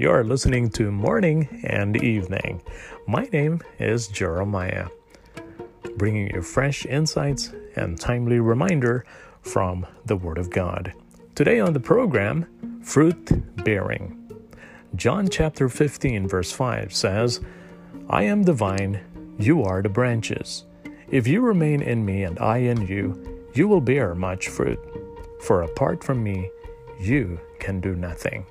You're listening to Morning and Evening. My name is Jeremiah, bringing you fresh insights and timely reminder from the Word of God. Today on the program, fruit bearing. John chapter 15, verse 5 says, I am the vine, you are the branches. If you remain in me and I in you, you will bear much fruit. For apart from me, you can do nothing.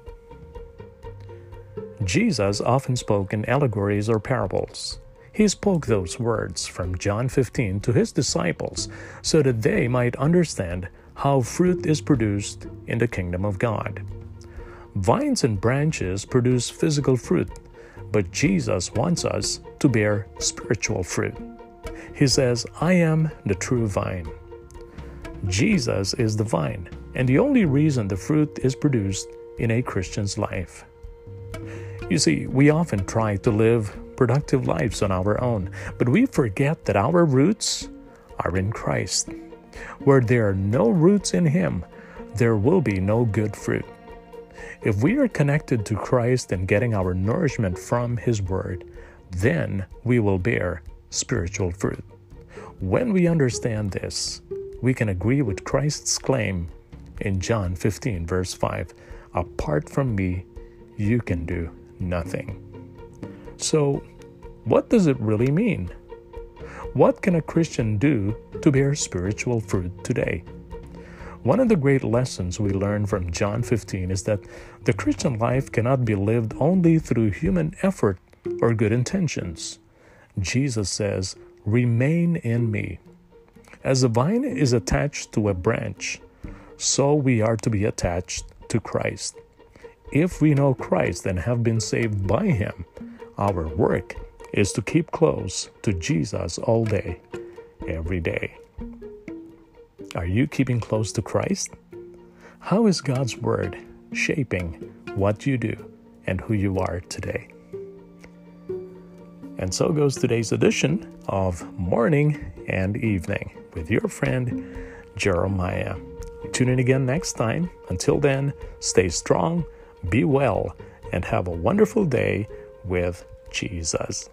Jesus often spoke in allegories or parables. He spoke those words from John 15 to his disciples so that they might understand how fruit is produced in the kingdom of God. Vines and branches produce physical fruit, but Jesus wants us to bear spiritual fruit. He says, I am the true vine. Jesus is the vine, and the only reason the fruit is produced in a Christian's life. You see, we often try to live productive lives on our own, but we forget that our roots are in Christ. Where there are no roots in Him, there will be no good fruit. If we are connected to Christ and getting our nourishment from His Word, then we will bear spiritual fruit. When we understand this, we can agree with Christ's claim in John 15, verse 5 Apart from me, you can do nothing. So, what does it really mean? What can a Christian do to bear spiritual fruit today? One of the great lessons we learn from John 15 is that the Christian life cannot be lived only through human effort or good intentions. Jesus says, Remain in me. As a vine is attached to a branch, so we are to be attached to Christ. If we know Christ and have been saved by Him, our work is to keep close to Jesus all day, every day. Are you keeping close to Christ? How is God's Word shaping what you do and who you are today? And so goes today's edition of Morning and Evening with your friend Jeremiah. Tune in again next time. Until then, stay strong, be well, and have a wonderful day with Jesus.